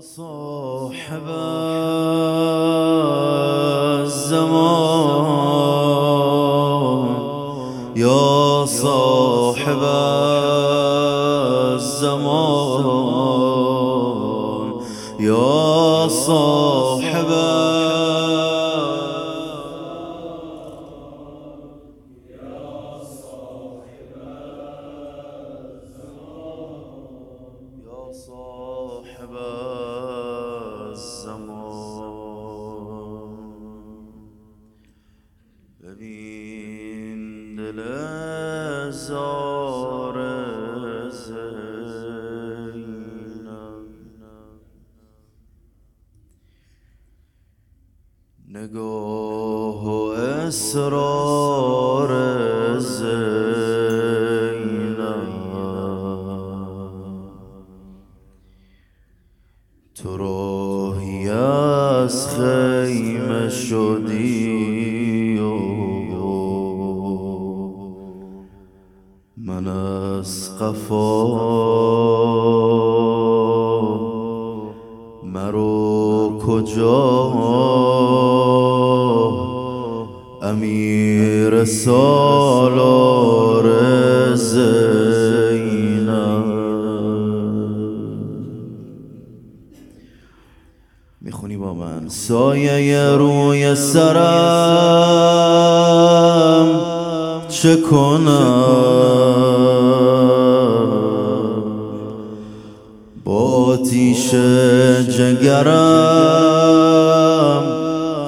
صاحب الزمان. یا صاحب الزمان. یا صاحب زار نگاه و اسرار زینب. تو راهی از خیمه شدی. من از مرو کجا؟ امیر سالار زینب. می‌خونی با من. سایه روی سرم چه کنم؟ جگرم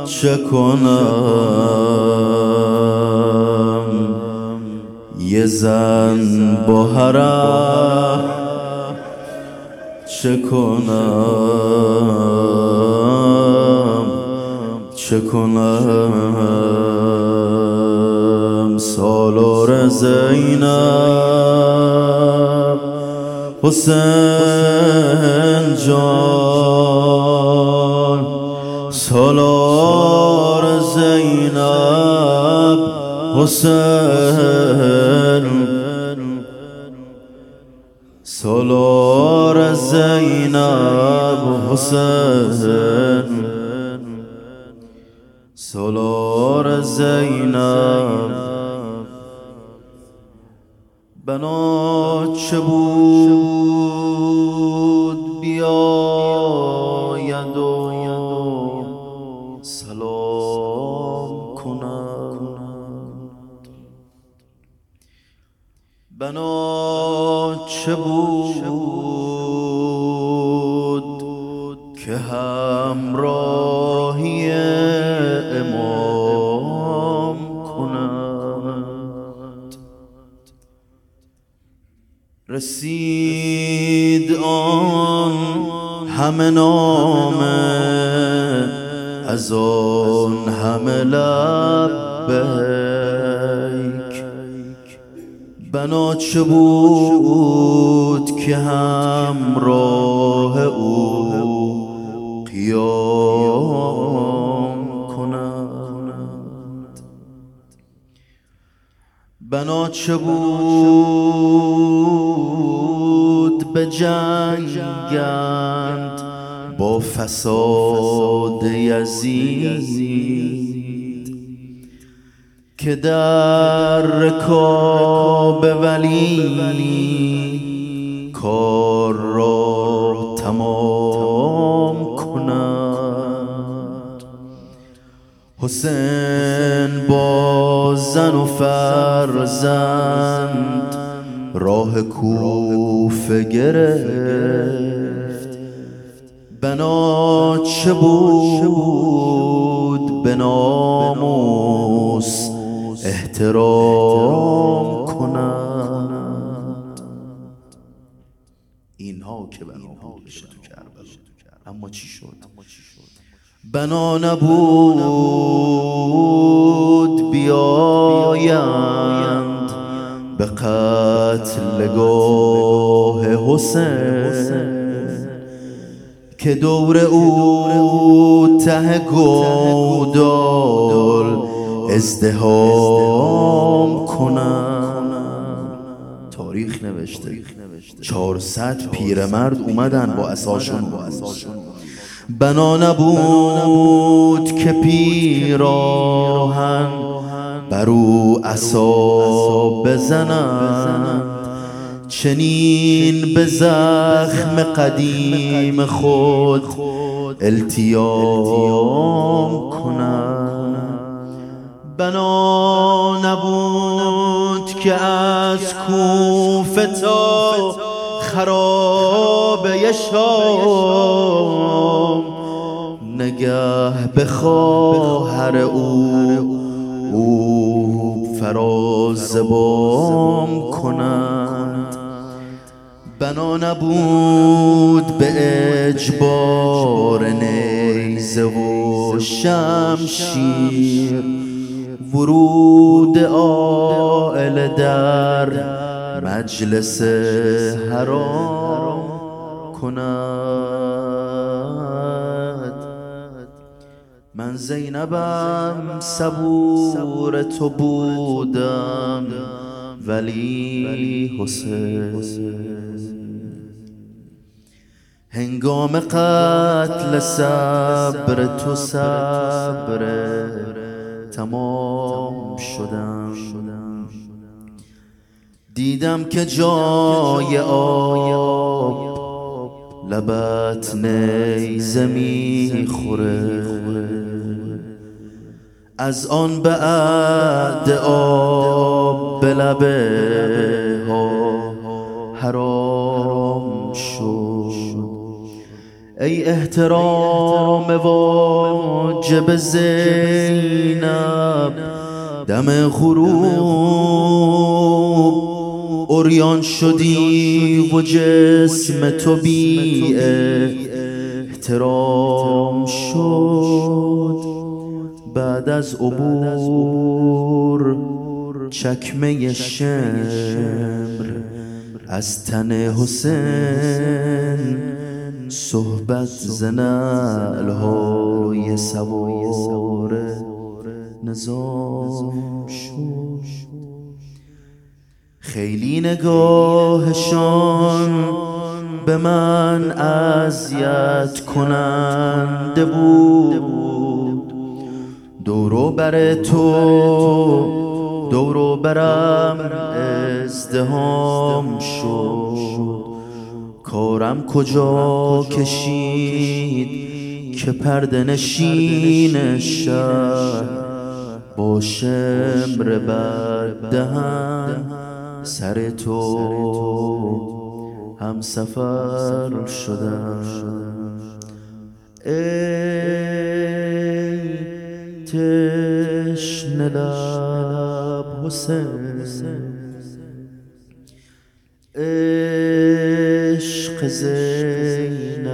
چه کنم؟ یه زن با چه کنم؟ چه کنم؟ سالار زینب حسین جان سالار زینب حسین. سالار زینب حسین. سالار زینب بنا چه بود بیاید و سلام کند بنا چه بود که همراهی امام رسید آن همه نامه از آن همه لبیک بنا چه بود که همراه او قیام کند بنا چه بود به جنگند با فساد یزید که در رکاب ولی کار را تمام کند. حسین با زن و فرزند راه کوفه گرفت. بنا چه بود؟ به ناموس احترام کنند اینها که بنا بود. تو کربلا اما چی شد؟ بنا نبود. بیایند به قتل گاه حسین که دور او ته گودال ازدهام کنم. تاریخ نوشته. چهارصد پیرمرد اومدن با اساشون با اساشون. بنا نبود که پیراهن بر او عصا بزنند. چنین به زخم قدیم خود التیام کنند. بنا نبود که از کوفه خراب شام نگه به خواهر او فراز بام کنند. بنا نبود به اجبار نیزه و شمشیر. ورود آل در مجلس حرام کند من زینبم صبور تو بودم ولی حسین. هنگام قتل صبر تو صبر تمام شدم. دیدم که جای آب لبت نیزه خوره از آن بعد آب به لبه ها حرام شد. ای احترام واجب زینب دم غروب اوریان شدی و جسم تو بی احترام شد. بعد از عبور چکمه شمر از تن حسین صحبت زنال های سوار نظام شد. خیلی نگاهشان به من اذیت کننده بود. دورو بر تو دورو برم ازدهام شد. کارم کجا کشید که پرده نشین شهر؟ با شمر دهن سر تو هم سفر شدم. تشن لب حسین. عشق زینب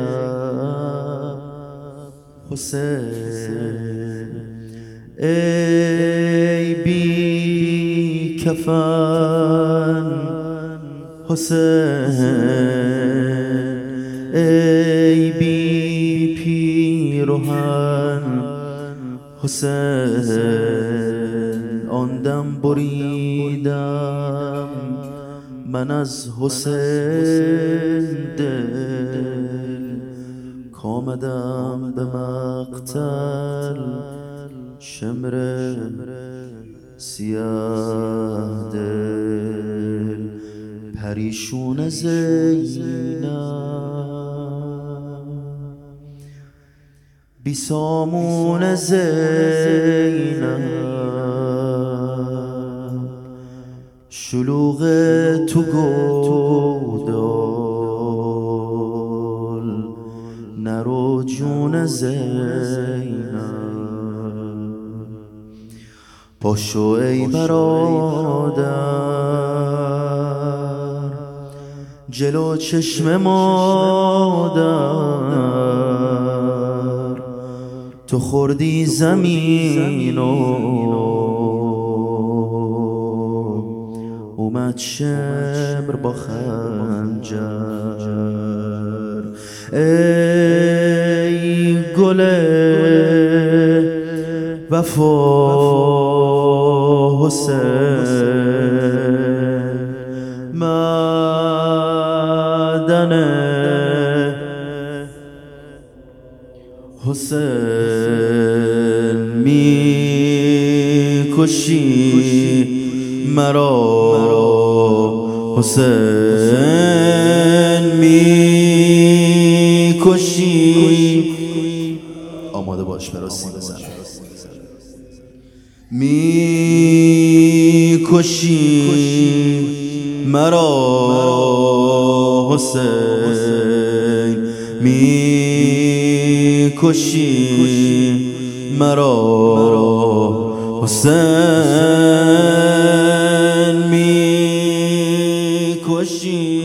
حسین. ای بی کفن حسین. ای بی پیروهن حسین آن دم بریدم. من از حسین دل کامدم به مقتل. شمر سیاه دل پریشون زینم بی سامون زینب. شلوغ تو گودال نرو جون زینب. پاشو ای برادر جلو چشم مادر. تو خوردی زمین و اومد شمر با خنجر. ای گل وفا حسین. می کشی مرا حسین می کشی. آماده باش برا سی بزن. می کشی مرا حسین می کشی. مرا حسین می کشی